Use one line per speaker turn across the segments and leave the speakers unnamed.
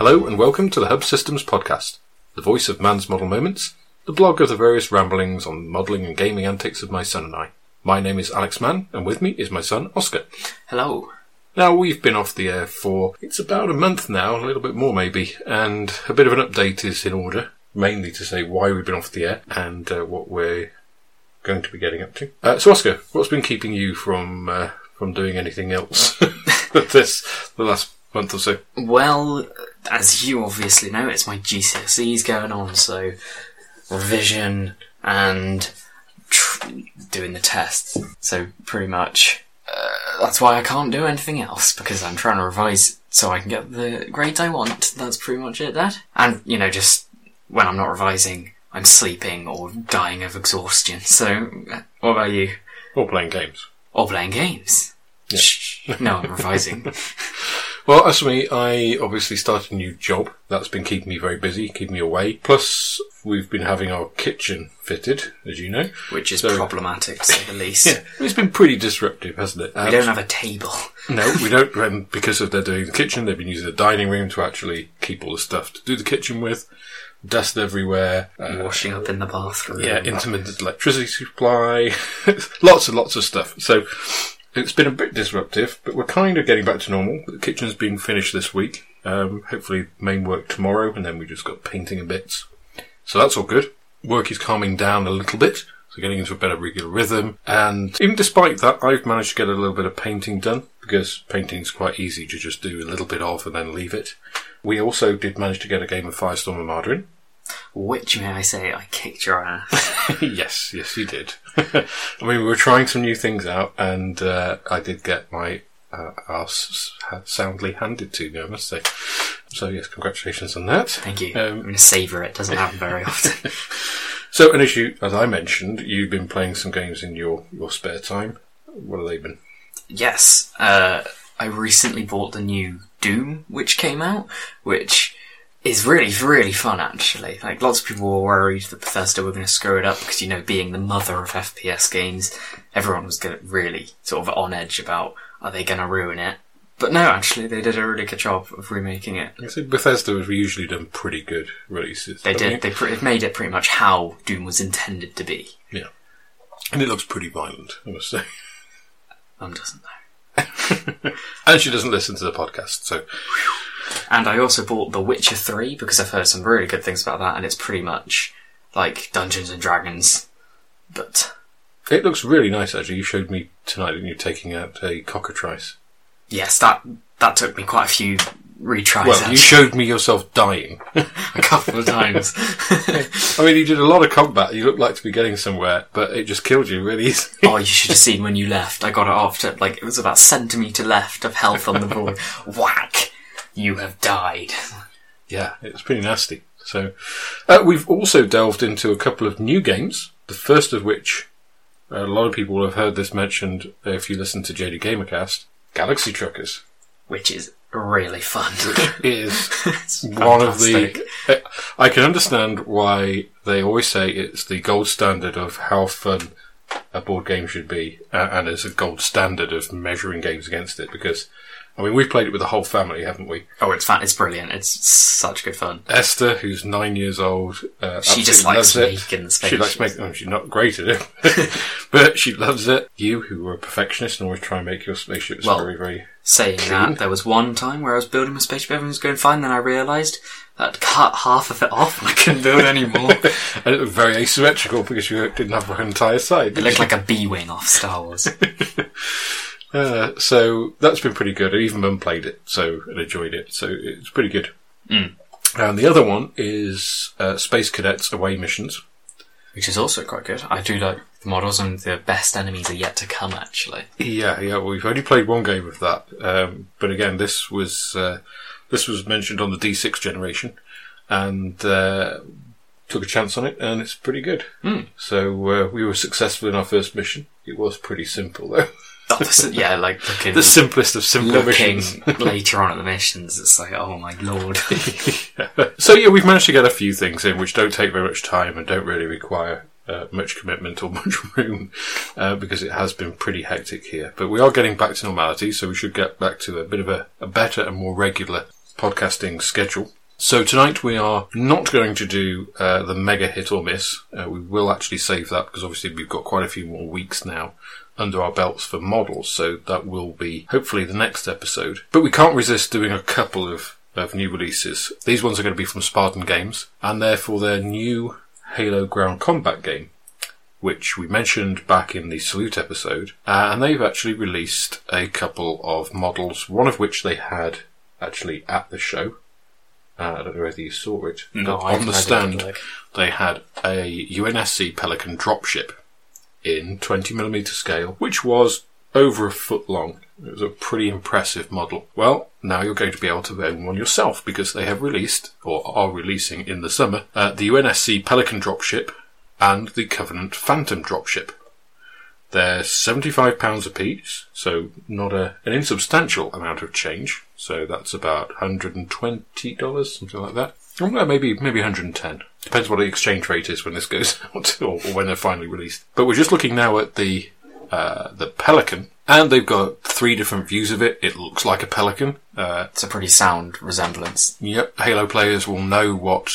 Hello and welcome to the Hub Systems podcast, the voice of man's model moments, the blog of the various ramblings on modelling and gaming antics of my son and I. My name is Alex Mann, and with me is my son Oscar.
Hello.
Now we've been off the air for it's about a month now, a little bit more maybe, and a bit of an update is in order, mainly to say why we've been off the air and uh, what we're going to be getting up to. Uh, so Oscar, what's been keeping you from uh, from doing anything else this the last month or so?
Well, as you obviously know, it's my GCSEs going on, so revision and tr- doing the tests. So pretty much, uh, that's why I can't do anything else because I'm trying to revise so I can get the grades I want. That's pretty much it. That and you know, just when I'm not revising, I'm sleeping or dying of exhaustion. So, uh, what about you?
Or playing games?
Or playing games? Shh. No, I'm revising.
Well, as for me, I obviously started a new job. That's been keeping me very busy, keeping me away. Plus, we've been having our kitchen fitted, as you know.
which is
So-
problematic to say the least.
Yeah, it's been pretty disruptive, hasn't it?
We
Um,
don't have a table.
No, we don't. Um, because of they're doing the kitchen, they've been using the dining room to actually keep all the stuff to do the kitchen with. Dust everywhere. Uh,
Washing up in the bathroom.
yeah, intermittent electricity supply. lots and lots of stuff. So it's been a bit disruptive, but we're kind of getting back to normal. The kitchen's been finished this week. Um, hopefully, main work tomorrow, and then we just got painting and bits. So that's all good. Work is calming down a little bit, so getting into a better regular rhythm. And even despite that, I've managed to get a little bit of painting done because painting's quite easy to just do a little bit of and then leave it. We also did manage to get a game of Firestorm Armada.
Which, may I say, I kicked your ass.
yes, yes, you did. I mean, we were trying some new things out, and uh, I did get my uh, ass soundly handed to me, I must say. So, yes, congratulations on that.
Thank you.
Um,
I'm going to savour it. Doesn't happen very often.
So, an issue, as I mentioned, you've been playing some games in your, your spare time. What have they been?
yes. Uh, I recently bought the new Doom, which came out, which is really, really fun, actually. Like, lots of people were worried that Bethesda were going to screw it up because, you know, being the mother of FPS games, everyone was gonna really sort of on edge about, are they going to ruin it? But no, actually, they did a really good job of remaking it.
I think Bethesda has usually done pretty good releases.
They did. They pre- made it pretty much how Doom was intended to be.
Yeah. And it looks pretty violent, I must say.
Um, doesn't know.
And she doesn't listen to the podcast, so
And I also bought The Witcher 3 because I've heard some really good things about that, and it's pretty much like Dungeons and Dragons, but
it looks really nice actually. You showed me tonight that you're taking out a cockatrice.
yes, that that took me quite a few retries.
Well, you showed me yourself dying.
a couple of times.
I mean, you did a lot of combat. You looked like to be getting somewhere, but it just killed you really easily.
oh, you should have seen when you left. I got it off to like it was about centimetre left of health on the board. Whack! You have died.
yeah, it's pretty nasty. So, uh, we've also delved into a couple of new games. The first of which, a lot of people have heard this mentioned if you listen to JD Gamercast. Galaxy Truckers
Which is really fun.
is
It's
one of the. I can understand why they always say it's the gold standard of how fun a board game should be, uh, and it's a gold standard of measuring games against it. Because, I mean, we've played it with the whole family, haven't we?
Oh, it's fan- It's brilliant. It's such good fun.
Esther, who's nine years old, uh,
She just likes
it.
making the
She likes making. Oh, she's not great at it, but she loves it. You, who are a perfectionist and always try and make your spaceships
Well,
very, very.
Saying that, there was one time where I was building my spaceship, everything was going fine, then I realised that I'd cut half of it off and I couldn't build anymore.
And it looked very asymmetrical because you didn't have an entire side.
it looked like a B-wing off Star Wars.
Uh, so that's been pretty good. I even Mum played it, so and enjoyed it. So it's pretty good.
Mm.
And the other one is uh, Space Cadets Away Missions.
Which is also quite good. I do like the models and the best enemies are yet to come, actually.
Yeah, yeah. We've only played one game of that, um, but again, this was uh, this was mentioned on the D6 generation, and uh, took a chance on it, and it's pretty good.
Hmm.
So uh, we were successful in our first mission. It was pretty simple though.
This- yeah, like looking,
the simplest of simple
looking
missions.
later on at the missions, it's like, oh my lord.
so yeah, we've managed to get a few things in which don't take very much time and don't really require uh, much commitment or much room uh, because it has been pretty hectic here. But we are getting back to normality, so we should get back to a bit of a, a better and more regular podcasting schedule. So tonight we are not going to do uh, the mega hit or miss. Uh, we will actually save that because obviously we've got quite a few more weeks now under our belts for models, so that will be hopefully the next episode. But we can't resist doing a couple of, of new releases. These ones are going to be from Spartan Games, and therefore their new Halo Ground Combat game, which we mentioned back in the Salute episode, uh, and they've actually released a couple of models, one of which they had actually at the show. Uh, I don't know whether you saw it.
No,
on the stand,
look.
they had a UNSC Pelican dropship in 20mm scale, which was over a foot long. It was a pretty impressive model. Well, now you're going to be able to own one yourself because they have released, or are releasing in the summer, uh, the UNSC Pelican dropship and the Covenant Phantom dropship. They're £75 a piece, so not a, an insubstantial amount of change. So that's about $120, something like that. Maybe maybe 110. Depends what the exchange rate is when this goes out, or, or when they're finally released. But we're just looking now at the uh, the Pelican, and they've got three different views of it. It looks like a Pelican. Uh,
It's a pretty sound resemblance.
Yep, Halo players will know what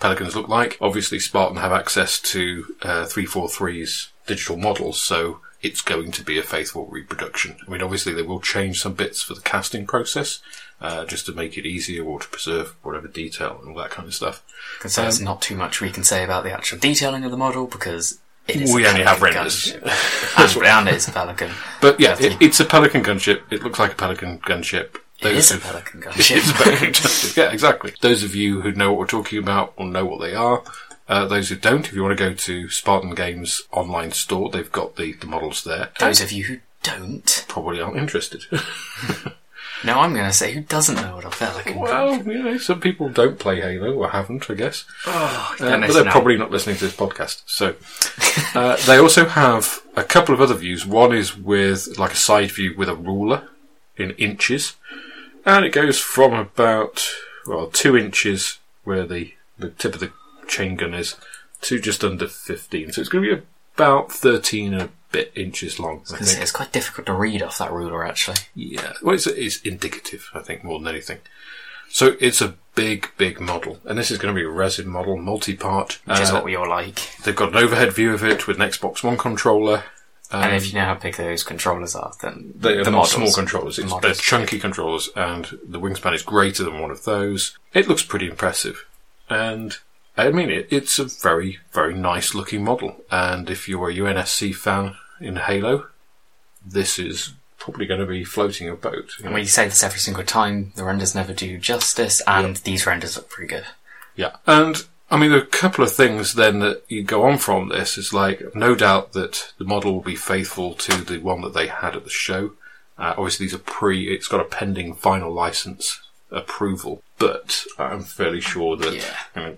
Pelicans look like. Obviously, Spartan have access to uh, 343's digital models, so it's going to be a faithful reproduction. I mean, obviously, they will change some bits for the casting process, uh, just to make it easier or to preserve whatever detail and all that kind of stuff.
Because there's
Um,
not too much we can say about the actual detailing of the model because it is.
We
a
only have renders.
gunship. and, and it's a Pelican.
But yeah, it, it's a Pelican gunship. It looks like a Pelican gunship.
It is a
who've-
Pelican
It's
gunship.
a Pelican gunship. Yeah, exactly. Those of you who know what we're talking about will know what they are. Uh, those who don't, if you want to go to Spartan Games online store, they've got the, the models there.
Those of you who don't,
probably aren't interested.
no, I'm going to say who doesn't know what a Pelican
well, you know, some people don't play Halo or haven't, I guess.
Oh,
Uh, but they're probably not listening to this podcast. So uh, they also have a couple of other views. One is with like a side view with a ruler in inches, and it goes from about well two inches where the the tip of the chain gun is to just under fifteen. So it's going to be about thirteen and a bit inches long. I think.
It's quite difficult to read off that ruler, actually.
Yeah, well, it's, it's indicative, I think, more than anything. So it's a big, big model, and this is going to be a resin model, multi-part.
Which is
Uh,
what we all like.
They've got an overhead view of it with an Xbox One controller. Um,
and if you know how big those controllers are, then
they are
the
not
models,
small controllers.
the
they're chunky controllers, and the wingspan is greater than one of those. It looks pretty impressive, and I mean, it, it's a very, very nice looking model. And if you're a UNSC fan in Halo, this is probably going to be floating your boat. you know.
And we say this every single time, the renders never do justice, and these renders look pretty good.
Yeah. And I mean, there are a couple of things then that you go on from this. It's like, no doubt that the model will be faithful to the one that they had at the show. Uh, obviously, these are pre, it's got a pending final license approval, but I'm fairly sure that
Yeah.
you know,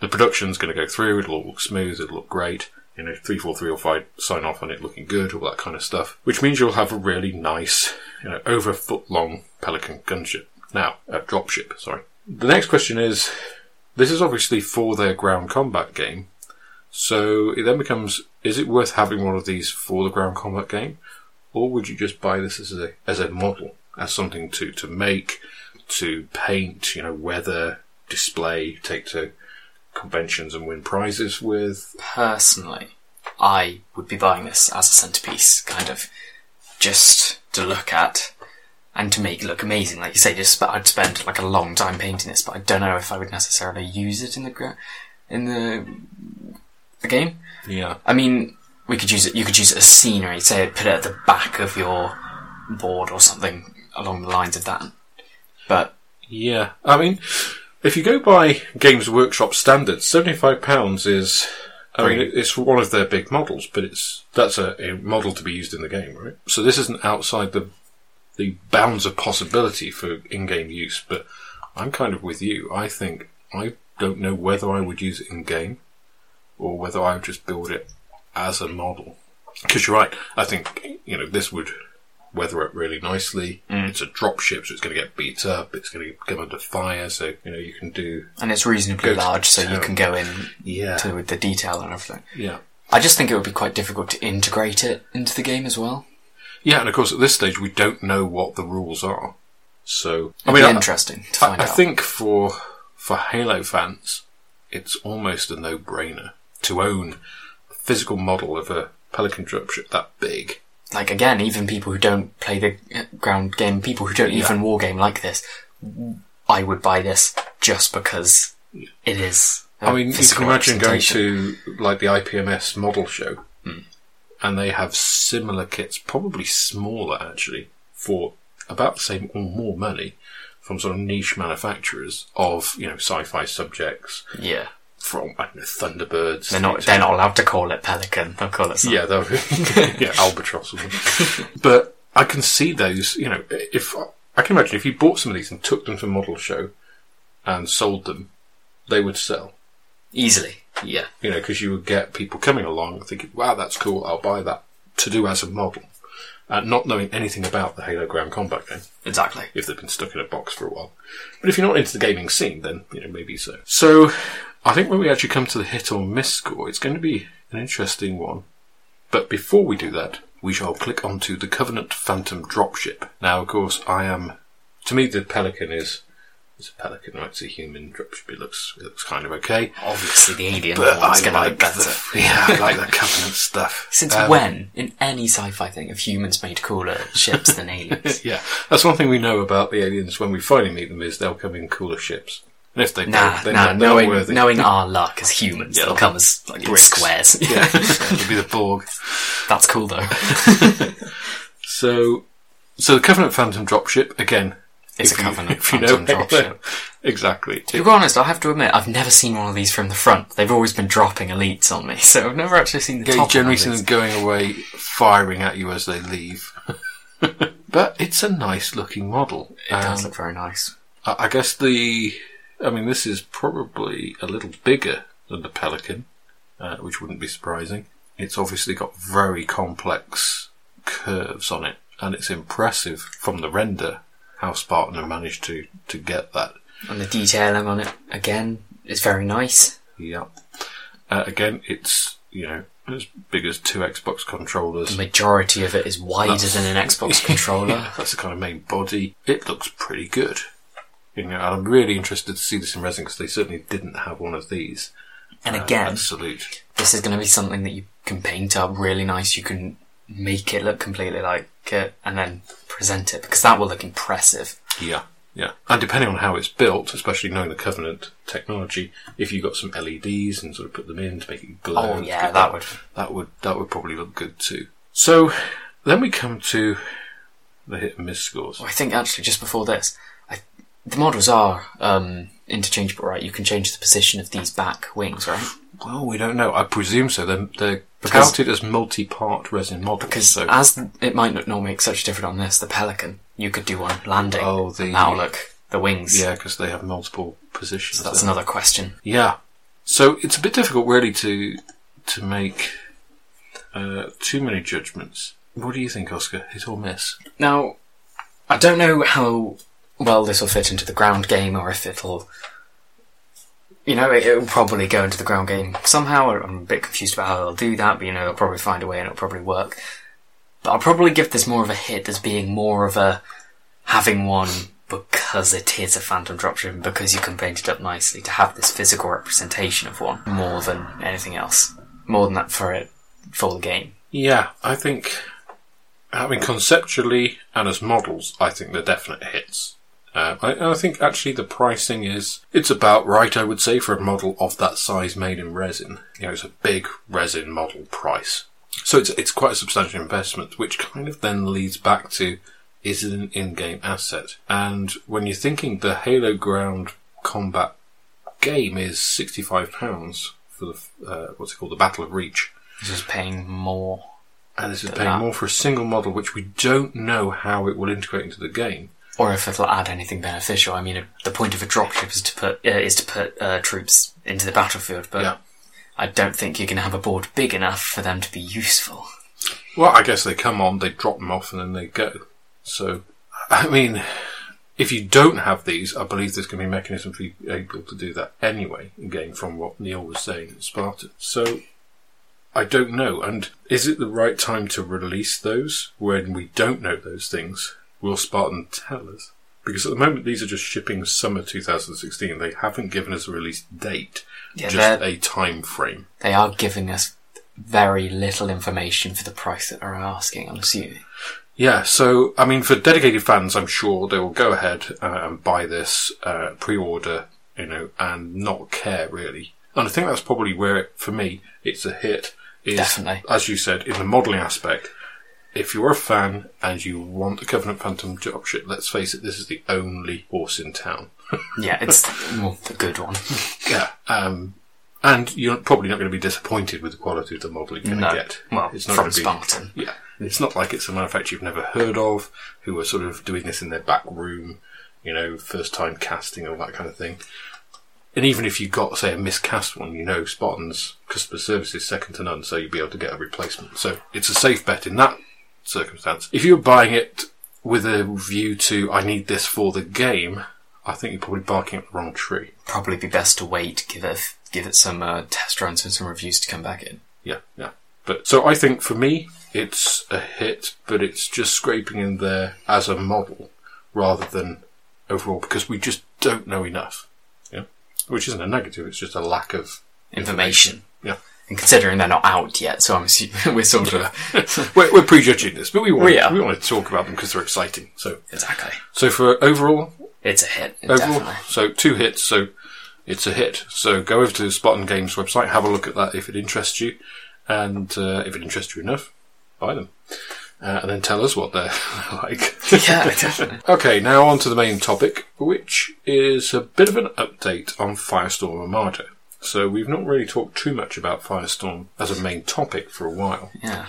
the production's going to go through, it'll all look smooth, it'll look great. You know, 343 will find, sign off on it looking good, all that kind of stuff. Which means you'll have a really nice, you know, over a foot long Pelican gunship. Now, uh, dropship, sorry. The next question is, this is obviously for their ground combat game. So it then becomes: Is it worth having one of these for the ground combat game, or would you just buy this as a as a model, as something to to make, to paint, you know, weather, display, take to conventions and win prizes with?
Personally, I would be buying this as a centerpiece, kind of, just to look at and to make it look amazing. Like you say, just I'd spend like a long time painting this, but I don't know if I would necessarily use it in the gra- in the the game.
Yeah,
I mean, we could use it. You could use it as scenery. Say, put it at the back of your board or something along the lines of that. But
yeah. I mean, if you go by Games Workshop standards, seventy-five pounds is. I mean, it's one of their big models, but it's that's a, a model to be used in the game, right? So this isn't outside the the bounds of possibility for in-game use. But I'm kind of with you. I think I don't know whether I would use it in game or whether I would just build it as a model. Because you're right. I think you know this would weather it really nicely. Mm. It's a drop ship, so it's going to get beat up. It's going to come under fire, so you know you can do
and it's reasonably large, so you can go in
yeah,
to the detail and everything.
yeah.
I just think it would be quite difficult to integrate it into the game as well.
Yeah, and of course, at this stage, we don't know what the rules are. So
It'd be interesting to
I,
find
I
out.
think for for Halo fans, it's almost a no-brainer to own a physical model of a Pelican dropship that big.
Like again, even people who don't play the ground game, people who don't even war game like this, I would buy this just because it is.
I mean, you can imagine going to like the IPMS model show,
Hmm.
and they have similar kits, probably smaller actually, for about the same or more money from sort of niche manufacturers of you know sci-fi subjects
yeah.
From I don't know Thunderbirds.
They're not. They're not allowed to call it Pelican. They'll call it. Something.
Yeah, would, yeah, albatross. Or something. but I can see those. You know, if I can imagine if you bought some of these and took them to a model show and sold them, they would sell.
easily. Yeah.
You know, because you would get people coming along thinking, "Wow, that's cool. I'll buy that to do as a model," uh, not knowing anything about the Halo Ground Combat game
Exactly.
if they've been stuck in a box for a while. But if you're not into the gaming scene, then you know maybe so. So, I think when we actually come to the hit or miss score, it's going to be an interesting one. But before we do that, we shall click onto the Covenant Phantom dropship. Now, of course, I am. To me, the Pelican is. It's a pelican, right? It's a human dropship. It looks, it looks kind of okay.
Obviously, the alien
But
one's going to look better.
the, yeah, I like the Covenant stuff.
Since
Um,
when, in any sci-fi thing, have humans made cooler ships than aliens?
Yeah, that's one thing we know about the aliens when we finally meet them is they'll come in cooler ships. And if they
Nah,
don't, then
nah.
they're
Knowing,
worthy.
knowing our luck as humans,
Yeah,
they'll come as like squares.
yeah, it'll be the Borg.
That's cool though.
So, so the Covenant Phantom dropship again.
It's a
you-
Covenant
you know
Phantom
Halo.
dropship.
Exactly.
To be honest, I have to admit, I've never seen one of these from the front. They've always been dropping elites on me, so I've never actually seen the
Yeah, you
top.
generally
of
see
one
them going away, firing at you as they leave. but it's a nice looking model.
It does
Um,
look very nice.
I guess the. I mean, this is probably a little bigger than the Pelican, uh, which wouldn't be surprising. It's obviously got very complex curves on it, and it's impressive from the render how Spartan have managed to, to get that.
And the detailing on it, again, is very nice.
Yeah. Uh, again, it's, you know, as big as two Xbox controllers.
The majority of it is wider
That's-
than an Xbox controller.
That's the kind of main body. It looks pretty good. You know, and I'm really interested to see this in resin because they certainly didn't have one of these.
And
Uh,
again,
absolute.
this is going to be something that you can paint up really nice. You can make it look completely like it and then present it because that will look impressive.
Yeah, yeah. And depending on how it's built, especially knowing the Covenant technology, if you got some LEDs and sort of put them in to make it glow,
Oh yeah, that would.
that would that would probably look good too. So then we come to the hit and miss scores.
I think actually just before this, the models are um, interchangeable, right? You can change the position of these back wings, right?
Well, we don't know. I presume so. They're, they're
Because-
touted as multi-part resin models.
Because
so
as it might not, not make such a difference on this, the Pelican, you could do one landing.
Oh, the-
and that'll look the wings.
yeah, because they have multiple positions.
So that's another question.
Yeah. So it's a bit difficult, really, to to make uh, too many judgments. What do you think, Oscar? Hit or miss?
Now, I don't know how well this will fit into the ground game, or if it'll, you know, it, will probably go into the ground game somehow. I'm a bit confused about how they'll do that, but you know, they'll probably find a way and it'll probably work. But I'll probably give this more of a hit as being more of a having one because it is a phantom dropship and because you can paint it up nicely to have this physical representation of one more than anything else. More than that for it for the game.
Yeah, I think. I mean, conceptually and as models, I think they're definite hits. Uh, I, I think actually the pricing is it's about right. I would say for a model of that size made in resin, you know, it's a big resin model price. So it's it's quite a substantial investment, which kind of then leads back to is it an in-game asset? And when you're thinking the Halo Ground Combat game is sixty-five pounds for the uh, what's it called, the Battle of Reach.
This is paying more.
And this is paying
that-
more for a single model, which we don't know how it will integrate into the game.
Or if it'll add anything beneficial. I mean, the point of a dropship is to put uh, is to put uh, troops into the battlefield, but
Yeah.
I don't think you're going to have a board big enough for them to be useful.
Well, I guess they come on, they drop them off, and then they go. So, I mean, if you don't have these, I believe there's going to be a mechanism for you able to do that anyway, again, from what Neil was saying at Spartan. So, I don't know. And is it the right time to release those when we don't know those things? Will Spartan tell us? Because at the moment, these are just shipping summer 2016. They haven't given us a release date,
Yeah,
just a time frame.
They are giving us very little information for the price that they're asking, I'm assuming.
Yeah, so I mean, for dedicated fans, I'm sure they will go ahead uh, and buy this, uh, pre-order, you know, and not care really. And I think that's probably where, it, for me, it's a hit. Is,
Definitely.
as you said, in the modelling aspect. If you're a fan and you want the Covenant Phantom dropship, let's face it, this is the only horse in town.
Yeah, it's well, the good one.
Yeah. Um, and you're probably not going to be disappointed with the quality of the model you're going to
No.
get.
Well,
it's not
from
be.
Spartan.
Yeah. It's not like it's a manufacturer you've never heard of, who are sort of doing this in their back room, you know, first time casting, all that kind of thing. And even if you got, say, a miscast one, you know, Spartan's customer service is second to none, so you'll be able to get a replacement. So it's a safe bet in that circumstance. If you're buying it with a view to, I need this for the game, I think you're probably barking up the wrong tree.
Probably be best to wait, give it give it some uh, test runs and some reviews to come back in.
Yeah, yeah. But so I think for me, it's a hit, but it's just scraping in there as a model rather than overall because we just don't know enough. Yeah, which isn't a negative; it's just a lack of
Information.
Yeah,
And considering they're not out yet, so I'm assuming we're sort of
we're, we're prejudging this, but we want
We
we want to talk about them because they're exciting. So,
exactly.
so for overall,
It's a hit,
overall,
definitely.
so two hits. So it's a hit. So go over to the Spartan Games website, have a look at that if it interests you, and uh, if it interests you enough, buy them, uh, and then tell us what they're like.
Yeah, definitely.
Okay, now on to the main topic, which is a bit of an update on Firestorm Armada. So we've not really talked too much about Firestorm as a main topic for a while.
Yeah.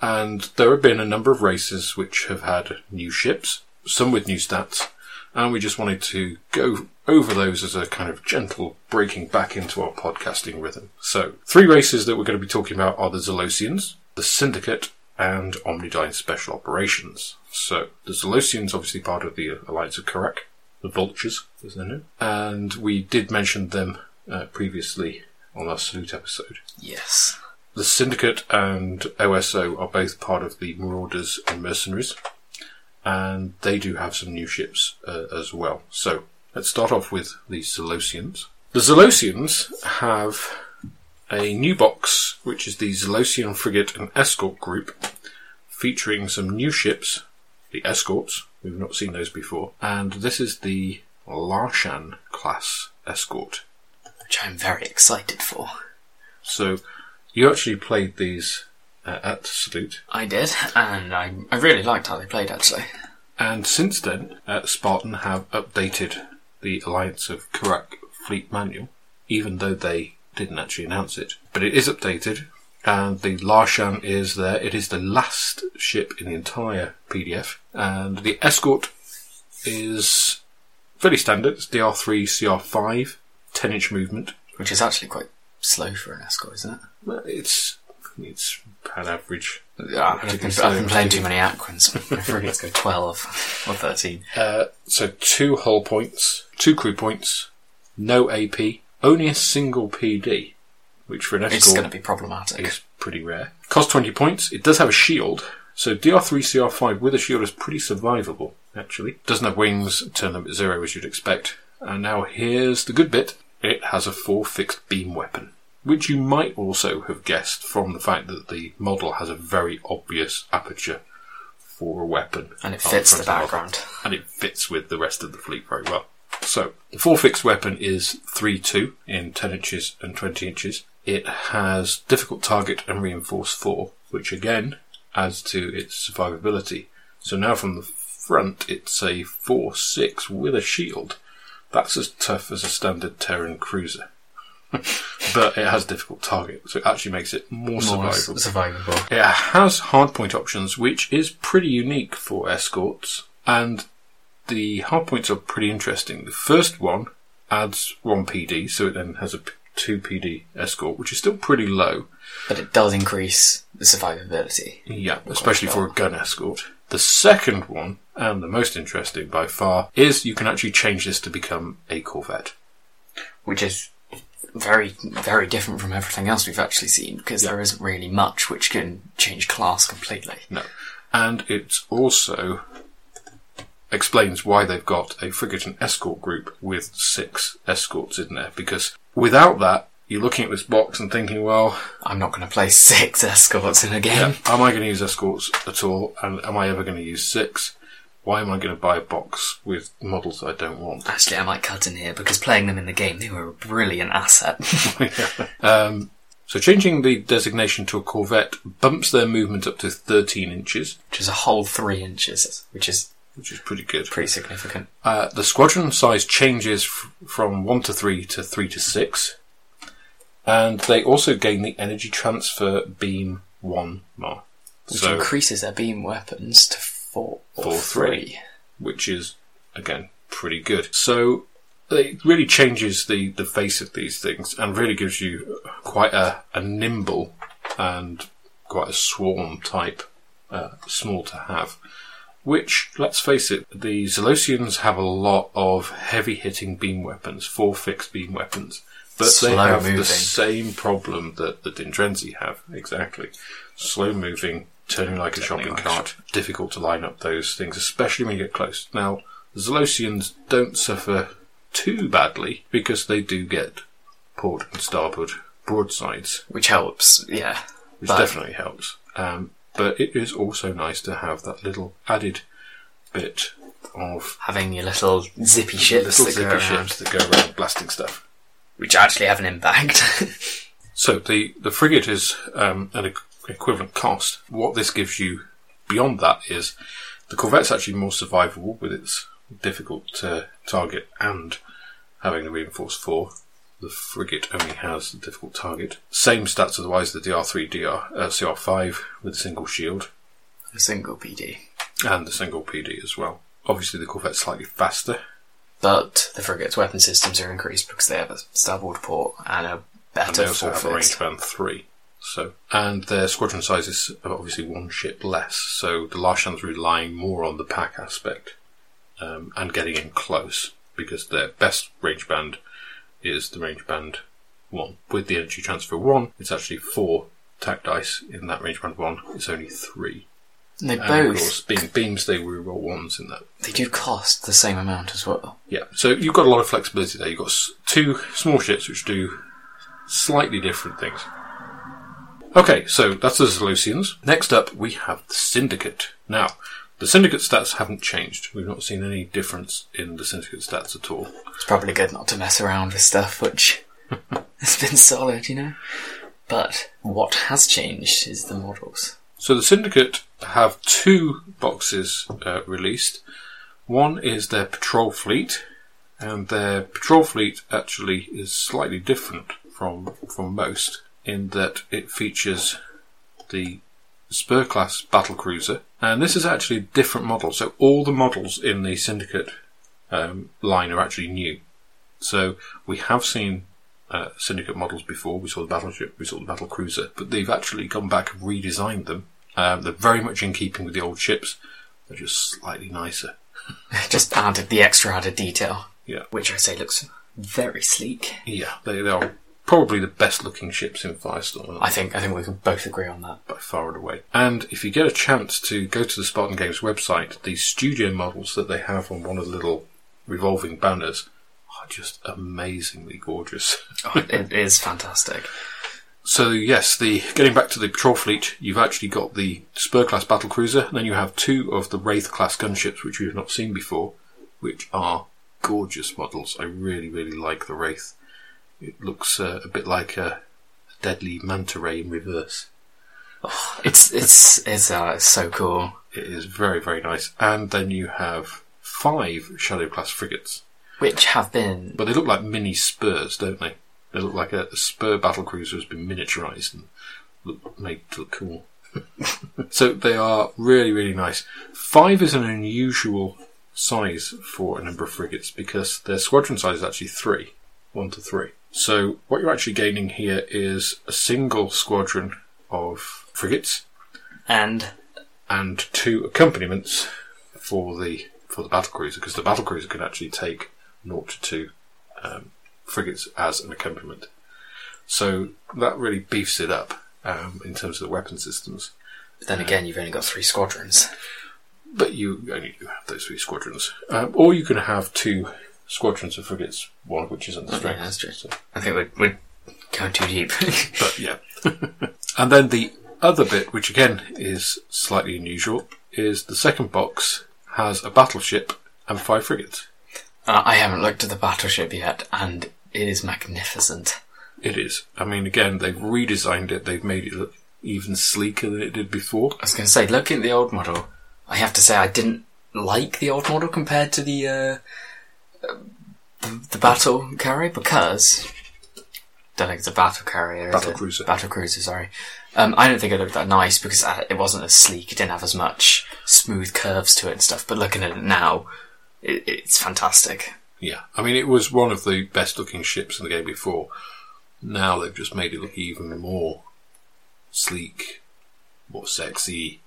And there have been a number of races which have had new ships, some with new stats, and we just wanted to go over those as a kind of gentle breaking back into our podcasting rhythm. So, three races that we're going to be talking about are the Zelosians, the Syndicate, and Omnidyne Special Operations. So, the Zelosians, obviously part of the Alliance of Kurak, the Vultures, as they're known, and we did mention them uh, previously on our Salute episode.
Yes.
The Syndicate and OSO are both part of the Marauders and Mercenaries, and they do have some new ships uh, as well. So let's start off with the Zelosians. The Zelosians have a new box, which is the Zelosian Frigate and Escort Group, featuring some new ships, the Escorts. We've not seen those before, and this is the Larshan class escort.
Which I'm very excited for.
So you actually played these uh, at Salute,
I did, and I, I really liked how they played actually.
and since then, uh, Spartan have updated the Alliance of Kurak fleet manual, even though they didn't actually announce it. But it is updated, and the Larshan is there. It is the last ship in the entire PDF, and the escort is fairly standard. It's DR3, CR5, 10 inch movement.
Which is actually quite slow for an escort, isn't it?
Well, It's it's an average.
I've been, I've been playing too many Aquans. I forget to go 12 or 13.
Uh, so two hull points, two crew points, no AP, only a single PD, which for an Escort It's
going to be problematic.
is pretty rare. Cost 20 points. It does have a shield. So DR3, CR5 with a shield is pretty survivable, actually. Doesn't have wings, turn them at zero as you'd expect. And now here's the good bit. It has a four fixed beam weapon. Which you might also have guessed from the fact that the model has a very obvious aperture for a weapon.
And it fits the background.
and it fits with the rest of the fleet very well. So, the four fixed weapon is 3-2 in 10 inches and 20 inches. It has difficult target and reinforced 4, which again adds to its survivability. So now from the front, it's a 4-6 with a shield. That's as tough as a standard Terran cruiser. but it has difficult target, so it actually makes it more,
More
survivable.
survivable.
It has hardpoint options, which is pretty unique for escorts, and the hardpoints are pretty interesting. The first one adds one PD, so it then has a two PD escort, which is still pretty low.
But it does increase the survivability.
Yeah, especially for a gun escort. The second one, and the most interesting by far, is you can actually change this to become a corvette.
Which is very, very different from everything else we've actually seen, because there isn't really much which can change class completely.
No. And it also explains why they've got a frigate and escort group with six escorts in there. Because without that, you're looking at this box and thinking, well,
I'm not going to play six escorts in a game.
yeah, am I going to use escorts at all? And am I ever going to use six? Why am I going to buy a box with models I don't want?
Actually, I might cut in here because playing them in the game, they were a brilliant asset.
Um, so changing the designation to a Corvette bumps their movement up to 13 inches,
which is a whole three inches, which is
which is pretty good.
pretty significant.
Uh, the squadron size changes f- from 1 to 3 to 3 to 6. And they also gain the energy transfer beam 1 mar.
Which
So,
increases their beam weapons to four three.
which is, again, pretty good. So, it really changes the, the face of these things and really gives you quite a, a nimble and quite a swarm type, uh, small to have. Which, let's face it, the Zelosians have a lot of heavy hitting beam weapons, four fixed beam weapons. But they have
moving.
the same problem that the Dindrenzi have, exactly. Slow moving, turning like a
Turning
shopping
like
cart. Difficult to line up those things, especially when you get close. Now, the Zelosians don't suffer too badly because they do get port and starboard broadsides,
Which helps, yeah.
which
But-
definitely helps. Um, but it is also nice to have that little added bit of
Having your little zippy ships
little
that
zippy
go around,
ships that go around blasting stuff.
which actually have an impact.
So the, the frigate is um, equivalent cost. What this gives you beyond that is the corvette's actually more survivable with its difficult to target and having the reinforced four. The frigate only has the difficult target. Same stats otherwise the DR3, DR, uh, CR5 with a single shield
a single PD.
and the single PD as well. Obviously the corvette's slightly faster.
But the frigate's weapon systems are increased because they have a starboard port and a
and
better
they also have a range band three. So, and their squadron size is obviously one ship less. So the Larshan's relying more on the pack aspect um, and getting in close because their best range band is the range band one. With the energy transfer one, it's actually four tack dice. In that range band one, it's only three.
And they
And of
both
course, being beams, they reroll ones in that.
they do cost the same amount as well.
Yeah, so you've got a lot of flexibility there. You've got two small ships which do slightly different things. Okay, so that's the Zelosians. Next up, we have the Syndicate. Now, the Syndicate stats haven't changed. We've not seen any difference in the Syndicate stats at all.
It's probably good not to mess around with stuff which has been solid, you know. But what has changed is the models.
So the Syndicate have two boxes uh, released. One is their patrol fleet, and their patrol fleet actually is slightly different from from most in that it features the Spur class battle cruiser, and this is actually a different model. So all the models in the Syndicate um, line are actually new. So we have seen uh, Syndicate models before. We saw the battleship, we saw the battle cruiser, but they've actually gone back and redesigned them. Um, they're very much in keeping with the old ships. They're just slightly nicer.
Just added the extra added detail,
Yeah,
which I say looks very sleek.
yeah, they, they are probably the best looking ships in Firestorm.
I think I think we can both agree on that.
by far and away. And if you get a chance to go to the Spartan Games website, the studio models that they have on one of the little revolving banners are just amazingly gorgeous.
Oh, it is fantastic.
So yes, the getting back to the patrol fleet, you've actually got the Spur class battle cruiser, and then you have two of the Wraith class gunships, which we've not seen before, which are gorgeous models. I really, really like the Wraith. It looks uh, a bit like a deadly manta ray in reverse.
It's it's it's uh, it's so cool.
It is very, very nice. And then you have five Shadow class frigates.
Which have been
But they look like mini spurs, don't they? They look like a, a spur battle cruiser has been miniaturized and look, made to look cool. so they are really, really nice. Five is an unusual size for a number of frigates because their squadron size is actually three, one to three. So what you're actually gaining here is a single squadron of frigates
and
and two accompaniments for the for the battle cruiser because the battle cruiser can actually take 0 to 2 um, frigates as an accompaniment. So that really beefs it up um, in terms of the weapon systems.
But then again you've only got three squadrons.
but you only have those three squadrons. Um, or you can have two squadrons of frigates, one of which is under
Oh,
strength.
that's true.
So-
I think we're, we're going too deep.
but yeah. and then the other bit, which again is slightly unusual, is the second box has a battleship and five frigates.
uh, I haven't looked at the battleship yet, and it is magnificent.
It is. I mean, again, they've redesigned it. They've made it look even sleeker than it did before.
I was going to say, looking at the old model, I have to say I didn't like the old model compared to the uh, the, battle carrier because don't think it's a battle carrier.
Battle cruiser.
Battle cruiser. Sorry. Um, I don't think it looked that nice because uh, it wasn't as sleek. It didn't have as much smooth curves to it and stuff. But looking at it now, it, it's fantastic.
Yeah, I mean, it was one of the best looking ships in the game before. Now they've just made it look even more sleek, more sexy,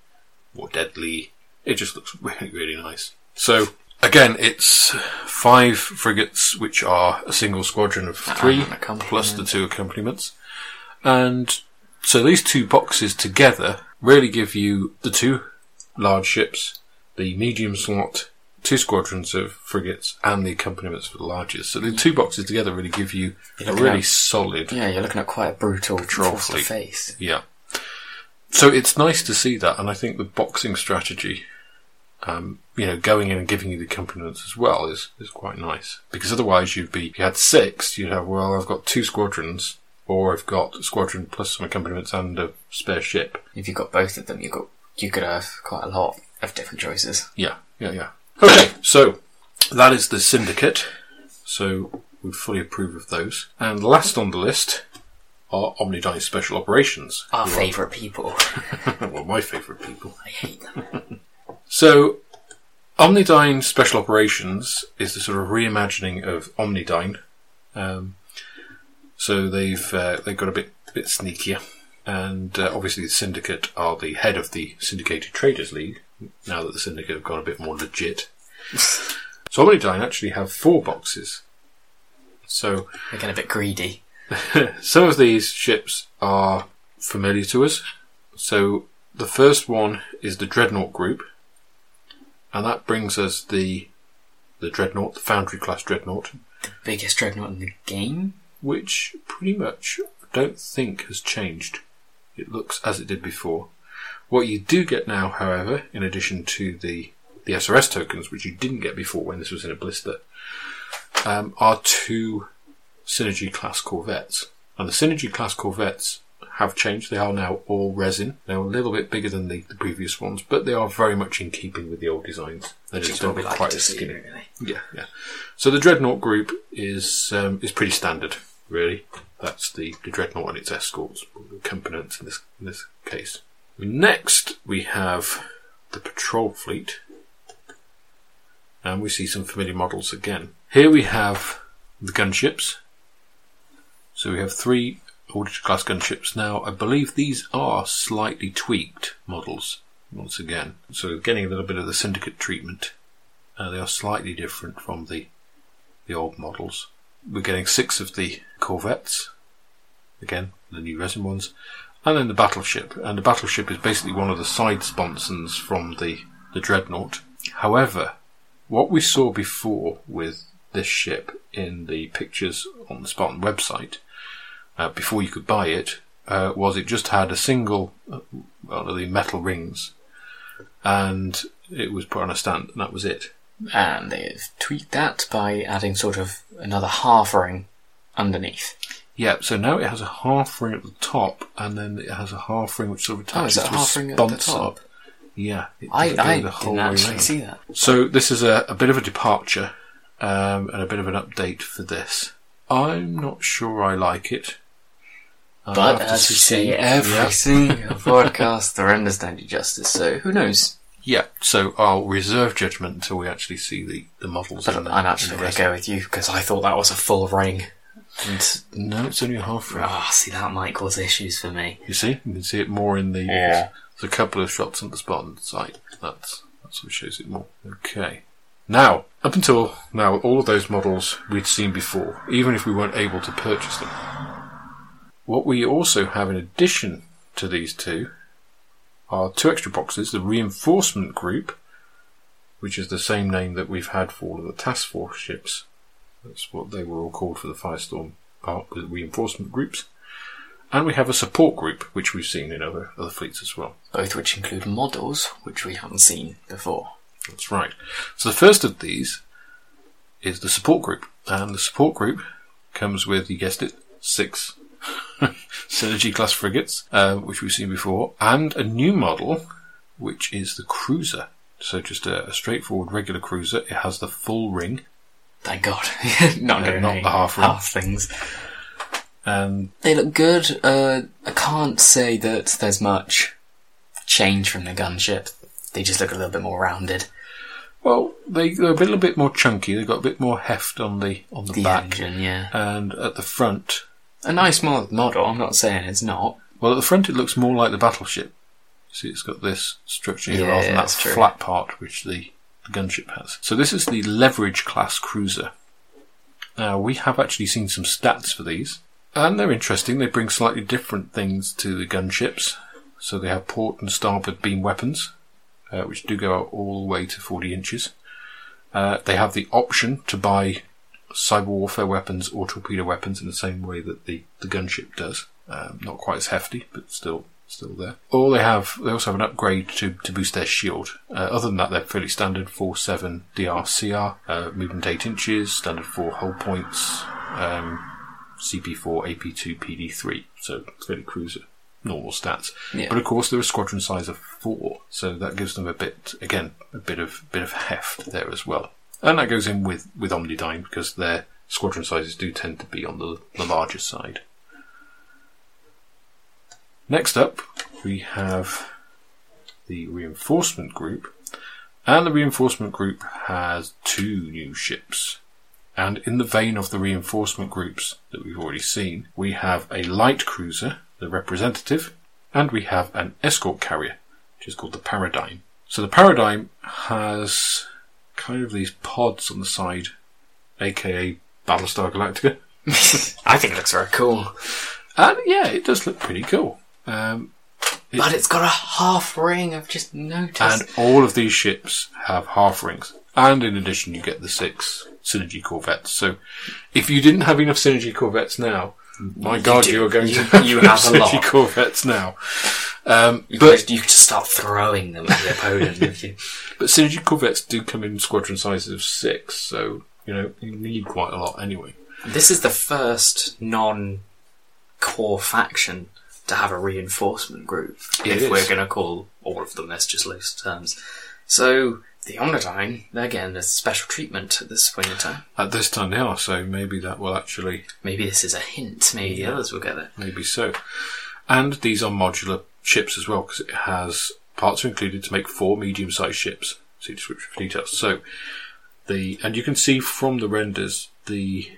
more deadly. It just looks really, really nice. So, again, it's five frigates, which are a single squadron of ah, three,
And a complement.
plus the two accompaniments. And so these two boxes together really give you the two large ships, the medium slot, two squadrons of frigates, and the accompaniments for the largest. So the two boxes together really give you a really
at-
solid
Yeah, you're looking at quite a brutal force face.
yeah. So it's nice to see that, and I think the boxing strategy, um, you know, going in and giving you the accompaniments as well is, is quite nice. Because otherwise you'd be, if you had six, you'd have, well, I've got two squadrons, or I've got a squadron plus some accompaniments and a spare ship.
If you've got both of them, you got you could have quite a lot of different choices.
Yeah, yeah, yeah. Okay, so that is the syndicate. So we fully approve of those. And last on the list are Omnidyne Special Operations.
Our favourite people.
well, my favourite people.
I hate them.
So, Omnidyne Special Operations is the sort of reimagining of Omnidyne. Um, so they've uh, they've got a bit bit sneakier, and uh, obviously the Syndicate are the head of the Syndicated Traders League. Now that the Syndicate have gone a bit more legit, so Omnidyne actually have four boxes. So
They're getting a bit greedy.
some of these ships are familiar to us. So the first one is the Dreadnought group, and that brings us the the Dreadnought, the Foundry class Dreadnought, the
Biggest dreadnought in the game.
which pretty much I don't think has changed. It looks as it did before. What you do get now, however, in addition to the the SRS tokens, which you didn't get before when this was in a blister, um, are two Synergy class Corvettes. And the Synergy class Corvettes have changed. They are now all resin. They're a little bit bigger than the, the previous ones, but they are very much in keeping with the old designs. They
Which
just don't look
like
quite as skinny.
really.
Yeah, yeah. So the Dreadnought group is um, is pretty standard, really. That's the, the Dreadnought and its escorts, or the accompaniments in this in this case. Next, we have the patrol fleet, and we see some familiar models again. Here we have the gunships. So we have three Auditor class gunships now. I believe these are slightly tweaked models once again. So getting a little bit of the syndicate treatment. Uh, they are slightly different from the the old models. We're getting six of the corvettes, again the new resin ones, and then the battleship. And the battleship is basically one of the side sponsons from the the dreadnought. However, what we saw before with this ship in the pictures on the Spartan website, uh, before you could buy it, uh, was it just had a single uh, one of the metal rings, and it was put on a stand, and that was it.
And they've tweaked that by adding sort of another half ring underneath.
Yeah, so now it has a half ring at the top, and then it has a half ring which sort of
Oh, is
attaches
it a
to
half ring at the top?
Yeah, it
I, I
the whole
didn't actually see that.
So this is a, a bit of a departure, um, and a bit of an update for this. I'm not sure I like it. I'll
But as we say
see.
every single podcast, the renders don't do justice. So who knows?
Yeah, so I'll reserve judgment until we actually see the, the models.
But
the-
I'm actually going to go with you because I thought that was a full ring. And
No, it's only a half ring.
ah, see, that might cause issues for me.
You see, you can see it more in the.
Yeah.
There's a couple of shots on the Spartan site. That's that's what shows it more. Okay. Now, up until now, all of those models we'd seen before, even if we weren't able to purchase them. What we also have in addition to these two are two extra boxes: the reinforcement group which is the same name that we've had for all of the task force ships. That's what they were all called for the Firestorm part, the reinforcement groups. And we have a support group, which we've seen in other, other fleets as well.
Both which include models, which we haven't seen before.
That's right. So the first of these is the support group. And the support group comes with, you guessed it, six Synergy class frigates, uh, which we've seen before, and a new model, which is the cruiser. So just a, a straightforward regular cruiser. It has the full ring,
Thank God. not
Uh, not the half ring.
half things.
and
They look good. Uh, I can't say that there's much change from the gunship. They just look a little bit more rounded.
well, they, they're a little bit more chunky. They've got a bit more heft on the on the,
The
back,
engine, yeah.
and at the front.
A nice model. I'm not saying it's not.
Well, at the front, it looks more like the battleship. See, it's got this structure here
Yeah,
rather than that
true.
flat part which the, the gunship has. So this is the leverage class cruiser. Now we have actually seen some stats for these, and they're interesting. They bring slightly different things to the gunships. So they have port and starboard beam weapons, uh, which do go out all the way to 40 inches. Uh, they have the option to buy cyber warfare weapons or torpedo weapons in the same way that the, the gunship does. Um, not quite as hefty, but still still there. Or they have they also have an upgrade to, to boost their shield. Uh, other than that, they're fairly standard 4.7 DRCR, uh, movement 8 inches, standard 4 hull points, um, CP4, AP2, PD3. So fairly cruiser normal stats.
Yeah.
But of course, they're a squadron size of four, so that gives them a bit again a bit of bit of heft there as well. And that goes in with with Omnidyne because their squadron sizes do tend to be on the, the larger side. Next up, we have the reinforcement group, and the reinforcement group has two new ships. And in the vein of the reinforcement groups that we've already seen, we have a light cruiser, the representative, and we have an escort carrier, which is called the Paradigm. So the Paradigm has kind of these pods on the side, aka Battlestar Galactica.
I think it looks very cool.
And yeah, it does look pretty cool. Um, It-
But it's got a half ring, I've just noticed.
and all of these ships have half rings. And in addition, you get the six Synergy Corvettes. So if you didn't have enough Synergy Corvettes now, my
You
God,
do.
you are going
You-
to have
you have a
Synergy
lot.
Corvettes now. Um,
you,
but
could, you could just start throwing them at the opponent. if you-
But Synergy Corvettes do come in squadron sizes of six, so, you know, you need quite a lot anyway.
This is the first non-core faction to have a reinforcement group.
It
if
is.
we're going to call all of them, that's just loose terms. So the Omnidyne, they're getting a special treatment at this point in time.
At this time now, so maybe that will actually,
Maybe this is a hint. Maybe the others will get it.
maybe so. And these are modular ships as well, because it has parts are included to make four medium-sized ships. See description for details. So, the, and you can see from the renders, the,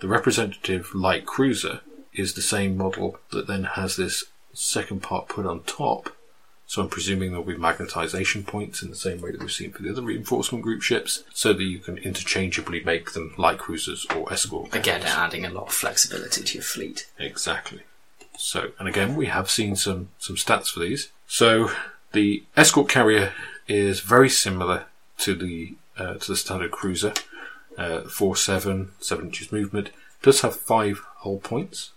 the representative light cruiser is the same model that then has this second part put on top. So I'm presuming there'll be magnetization points in the same way that we've seen for the other reinforcement group ships, so that you can interchangeably make them light cruisers or escort.
Again, adding a lot of flexibility to your fleet.
Exactly. So, and again, we have seen some, some stats for these. So, the escort carrier is very similar to the uh, to the standard cruiser. Uh, four seven seven inches movement does have five hull points,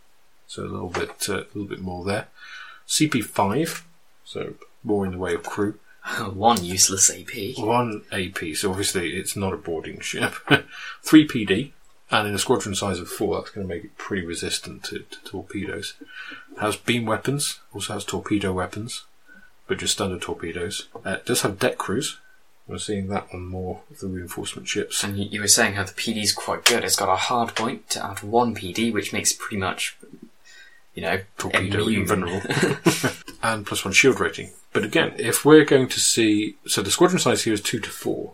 so a little bit uh, a little bit more there. CP five, so more in the way of crew.
One useless AP.
One AP, so obviously it's not a boarding ship. Three PD, and in a squadron size of four, that's going to make it pretty resistant to, to torpedoes. Has beam weapons, also has torpedo weapons, but just standard torpedoes. Uh, it does have deck crews. We're seeing that on more of the reinforcement ships.
And you, you were saying how the PD's quite good. It's got a hard point to add one PD, which makes pretty much, you know,
torpedo invulnerable, and plus one shield rating. But again, if we're going to see, so the squadron size here is two to four,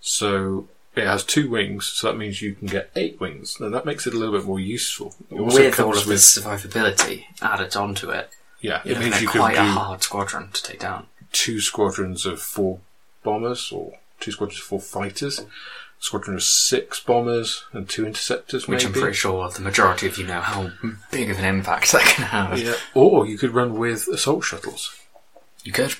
so it has two wings, so that means you can get eight wings. Now that makes it a little bit more useful. It also
With all of the survivability added onto it,
yeah, it means you can
quite a hard squadron to take down.
two squadrons of four bombers or two squadrons of four fighters, squadron of six bombers and two interceptors,
Which
maybe.
I'm pretty sure the majority of you know how big of an impact that can have.
Yeah, or you could run with assault shuttles.
You could.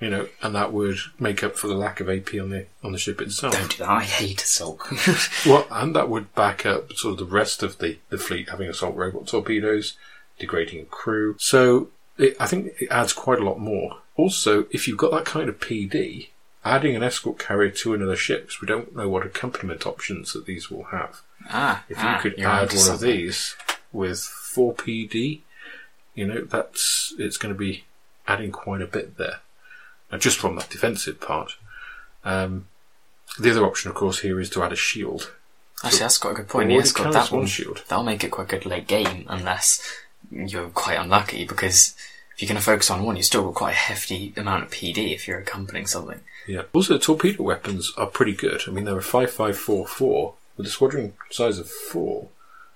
You know, and that would make up for the lack of AP on the on the ship itself.
Don't do that. I hate assault.
Well, and that would back up sort of the rest of the, the fleet having assault robot torpedoes, degrading a crew. So it, I think it adds quite a lot more. Also, if you've got that kind of PD, adding an escort carrier to another ship, 'cause we don't know what accompaniment options that these will have.
ah,
If
ah,
you could add one of these with 4 PD, you know, that's it's going to be adding quite a bit there. Now, just from that defensive part. Um, the other option, of course, here is to add a shield.
Actually, that's got a good point. Yes, got that
one shield.
That'll make it quite good late game, unless you're quite unlucky. Because if you're going to focus on one, you still got quite a hefty amount of PD if you're accompanying something.
Yeah. Also, the torpedo weapons are pretty good. I mean, they're a 5544 with a squadron size of 4.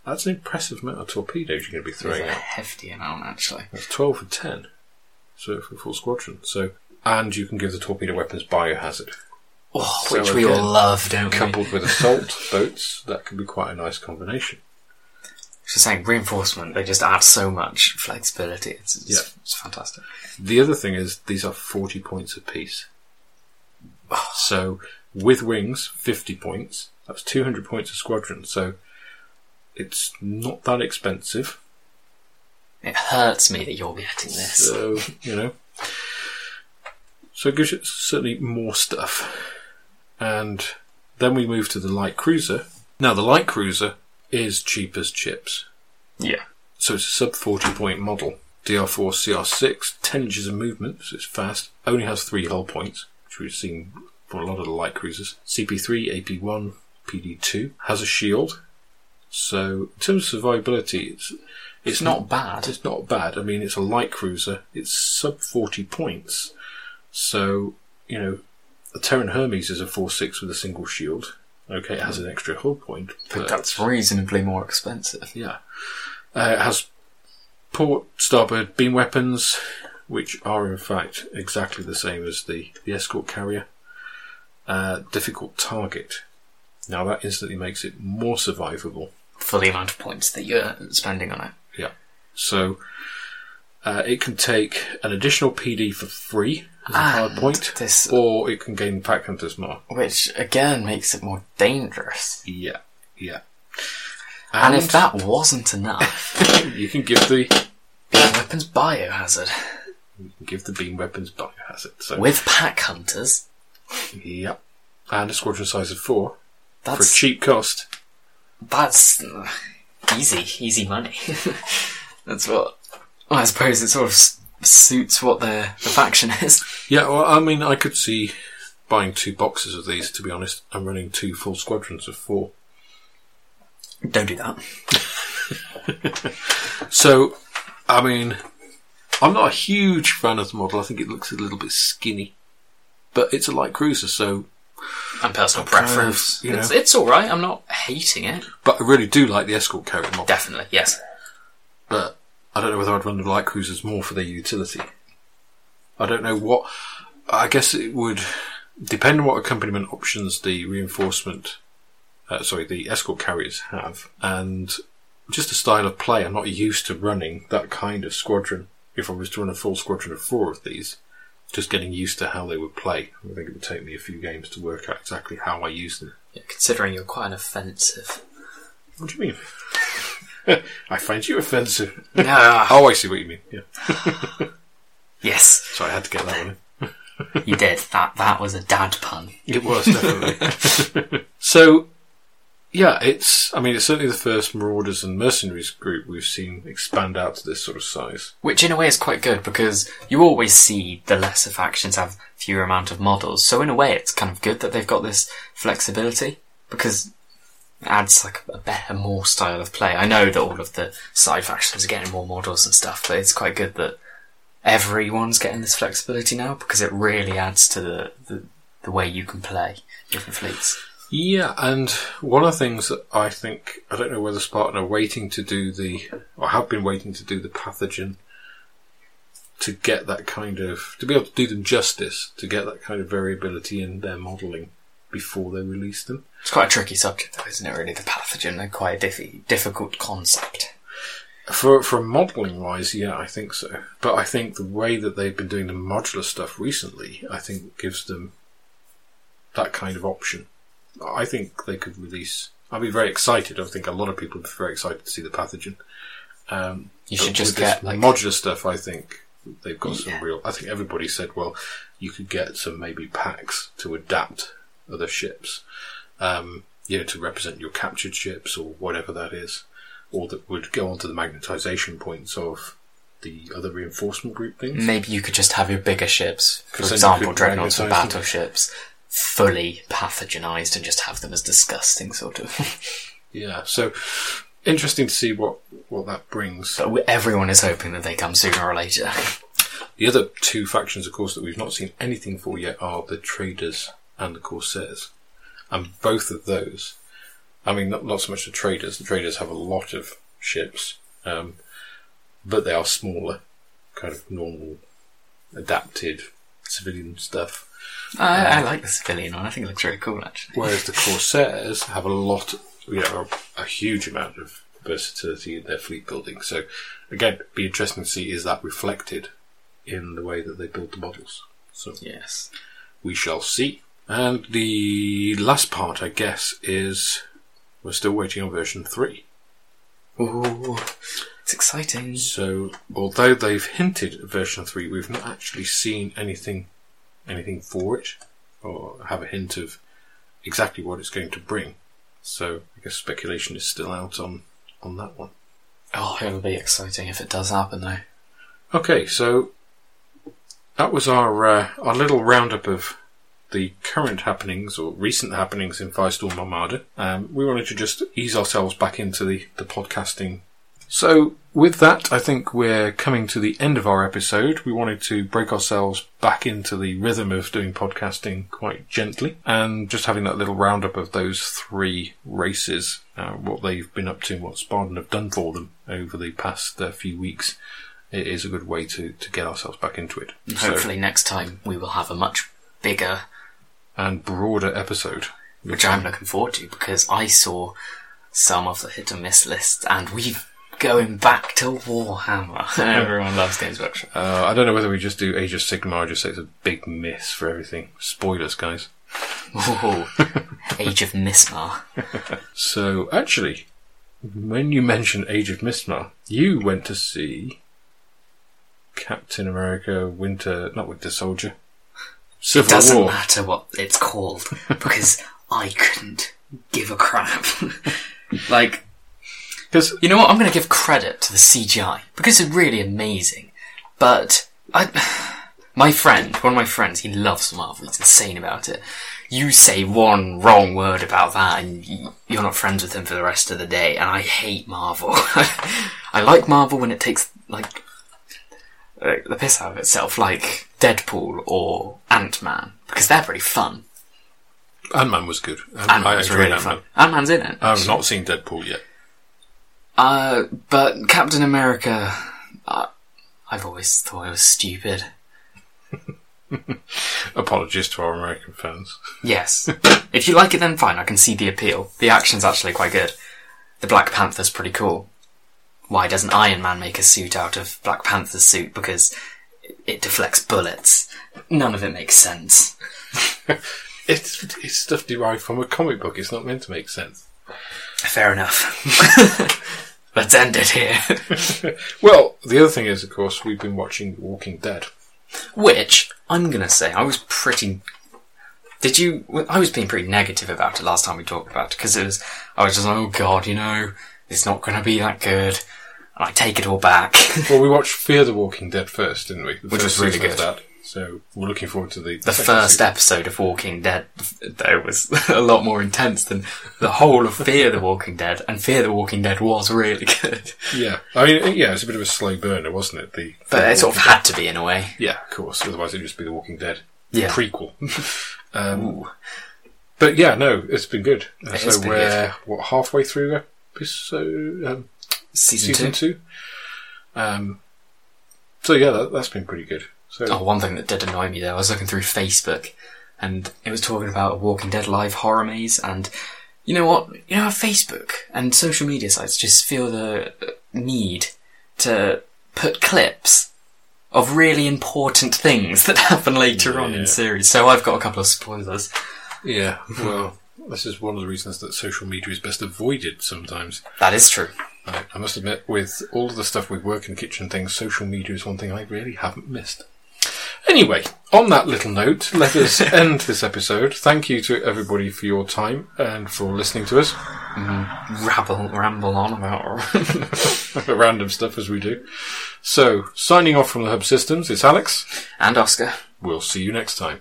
That's an impressive amount of torpedoes you're going to be
It's
throwing
a
out.
hefty amount, actually.
That's 12 for 10. So, for a full squadron. So, and you can give the torpedo weapons biohazard.
Oh,
So
which we
again,
all love, don't we?
Coupled with assault boats, that could be quite a nice combination.
Just saying, reinforcement, they just add so much flexibility. It's, it's,
Yeah.
it's fantastic.
The other thing is, these are 40 points apiece. So, with wings, 50 points. That's 200 points a squadron. So, it's not that expensive.
It hurts me that you're getting this.
So, you know. So it gives you certainly more stuff. And then we move to the light cruiser. Now, the light cruiser is cheap as chips.
yeah.
So it's a sub 40 point model. DR4 CR6, 10 inches of movement, so it's fast. Only has three hull points, which we've seen for a lot of the light cruisers. CP3, AP1, PD2. Has a shield. So in terms of survivability, it's
It's not bad.
it's not bad. I mean, it's a light cruiser. It's sub 40 points. So, you know, the Terran Hermes is a 4-6 with a single shield. Okay, it has an extra hull point.
But that's reasonably more expensive.
Yeah. Uh, it has port, starboard, beam weapons, which are in fact exactly the same as the, the escort carrier. Uh, difficult target. Now that instantly makes it more survivable.
For the amount of points that you're spending on it. Yeah.
So uh, it can take an additional PD for free as a hard point,
this-
or it can gain Pack Hunter's Mark.
Which, again, makes it more dangerous.
Yeah, yeah.
And, if that wasn't enough,
you can give the
weapons biohazard.
You can give the beam weapons biohazard. So
With pack hunters,
yep, and a squadron size of four for a cheap cost.
that's easy, easy money. that's what. Well, I suppose it sort of s- suits what the, the faction is.
Yeah, well, I mean, I could see buying two boxes of these. To be honest, I'm running two full squadrons of four.
Don't do that.
So, I mean, I'm not a huge fan of the model. I think it looks a little bit skinny, but it's a light cruiser, so.
And personal
Kind of,
preference.
you
it's,
know.
it's alright, I'm not hating it.
But I really do like the escort carrier model.
Definitely, yes.
but I don't know whether I'd run the light cruisers more for their utility. I don't know what. I guess it would depend on what accompaniment options the reinforcement, uh, sorry, the escort carriers have, and just a style of play. I'm not used to running that kind of squadron. If I was to run a full squadron of four of these, just getting used to how they would play. I think it would take me a few games to work out exactly how I use them.
Yeah, considering you're quite an offensive.
What do you mean? I find you offensive. Oh, I see what you mean. Yeah.
yes,
So I had to get that one in.
you did. That that was a dad pun.
It was definitely. so, yeah, it's. I mean, it's certainly the first Marauders and Mercenaries group we've seen expand out to this sort of size.
Which in a way is quite good because you always see the lesser factions have fewer amount of models. So in a way it's kind of good that they've got this flexibility because it adds like a better, more style of play. I know that all of the side factions are getting more models and stuff, but it's quite good that everyone's getting this flexibility now because it really adds to the, the, the way you can play different fleets.
Yeah, and one of the things that I think I don't know whether Spartan are waiting to do the or have been waiting to do the pathogen to get that kind of to be able to do them justice to get that kind of variability in their modelling before they release them.
It's quite a tricky subject though, isn't it really? The pathogen, they're quite a diffi- difficult concept.
For for modelling wise, yeah, I think so. But I think the way that they've been doing the modular stuff recently, I think gives them that kind of option. I think they could release. I'd be very excited. I think a lot of people would be very excited to see the pathogen. Um,
You should just get like
modular stuff. I think they've got
Yeah.
some real. I think everybody said, well, you could get some maybe packs to adapt other ships, um, you know, to represent your captured ships or whatever that is, or that would go onto the magnetization points of the other reinforcement group things.
maybe you could just have your bigger ships, for example, dreadnoughts and
magnetise them.
battleships, fully pathogenized and just have them as disgusting, sort of.
Yeah, so interesting to see what what that brings.
but we- everyone is hoping that they come sooner or later.
The other two factions, of course, that we've not seen anything for yet are the traders and the corsairs. And both of those, I mean, not, not so much the traders. The traders have a lot of ships, um, but they are smaller, kind of normal, adapted civilian stuff.
I, I like the civilian one. I think it looks really cool, actually.
Whereas the corsairs have a lot, you know, a, huge amount of versatility in their fleet building. So, again, it'd be interesting to see is that reflected in the way that they build the models. So
Yes.
we shall see. And the last part, I guess, is we're still waiting on version 3.
Ooh, it's exciting.
So, although they've hinted at version 3, we've not actually seen anything anything for it, or have a hint of exactly what it's going to bring. So, I guess speculation is still out on, on that one.
Oh, it'll be exciting if it does happen, though.
Okay, so that was our uh, our little roundup of the current happenings or recent happenings in Firestorm Armada. Um, we wanted to just ease ourselves back into the, the podcasting. So with that, I think we're coming to the end of our episode. We wanted to break ourselves back into the rhythm of doing podcasting quite gently and just having that little roundup of those three races, uh, what they've been up to, and what Spartan have done for them over the past uh, few weeks it is a good way to, to get ourselves back into it.
And
So-
hopefully next time we will have a much bigger,
and broader episode.
which I'm looking forward to because I saw some of the hit and miss lists and we've going back to Warhammer. Everyone loves Games Workshop.
Uh, I don't know whether we just do Age of Sigmar or just say it's a big miss for everything. Spoilers, guys.
Ooh, Age of Mismar.
So, actually, when you mentioned Age of Mistmar, you went to see Captain America Winter, not Winter Soldier, Civil it
Doesn't
War.
matter what it's called because I couldn't give a crap. like,
Because
you know what? I'm going to give credit to the CGI because it's really amazing. But I, my friend, one of my friends, he loves Marvel. He's insane about it. You say one wrong word about that, and you're not friends with him for the rest of the day. And I hate Marvel. I like Marvel when it takes like the piss out of itself, like Deadpool or Ant Man, because they're pretty fun.
Ant Man was good.
Ant
I
Man's really
Ant-Man.
fun. Ant Man's in it.
I've not seen Deadpool yet.
Uh, but Captain America, uh, I've always thought it was stupid.
Apologies to our American fans.
Yes. if you like it, then fine. I can see the appeal. The action's actually quite good. The Black Panther's pretty cool. Why doesn't Iron Man make a suit out of Black Panther's suit? Because it deflects bullets. None of it makes sense.
It's, it's stuff derived from a comic book. It's not meant to make sense.
Fair enough. Let's end it here.
Well, the other thing is, of course, we've been watching Walking Dead.
Which I'm gonna say I was pretty. Did you? I was being pretty negative about it last time we talked about it because it was. I was just like, oh god, you know, it's not gonna be that good, and I take it all back.
Well, we watched Fear the Walking Dead first, didn't we? The
Which was really
season
good.
That. So we're looking forward to the
the first
season.
episode of Walking Dead, though, was a lot more intense than the whole of Fear the Walking Dead, and Fear the Walking Dead was really good,
Yeah, I mean, yeah, it's a bit of a slow burner, wasn't it? The
but it sort of had to be in a way.
Yeah, of course. Otherwise, it'd just be The Walking Dead
Yeah.
prequel. um, but yeah, no, it's been good. Uh,
It
so
has been
we're what halfway through episode um,
Season,
season
two.
two. Um, so yeah, that, that's been pretty good. So
Oh, one thing that did annoy me though, I was looking through Facebook and it was talking about a Walking Dead live horror maze and you know what? You know Facebook and social media sites just feel the uh, need to put clips of really important things that happen later on in series. So I've got a couple of spoilers.
Yeah, well, this is one of the reasons that social media is best avoided sometimes.
That is true.
I, I must admit, with all of the stuff with work and kitchen things, social media is one thing I really haven't missed. Anyway, on that little note, let us end this episode. Thank you to everybody for your time and for listening to us. Mm-hmm.
Rabble, ramble on about.
Random stuff as we do. So, signing off from the Hub Systems, it's Alex.
and Oscar.
We'll see you next time.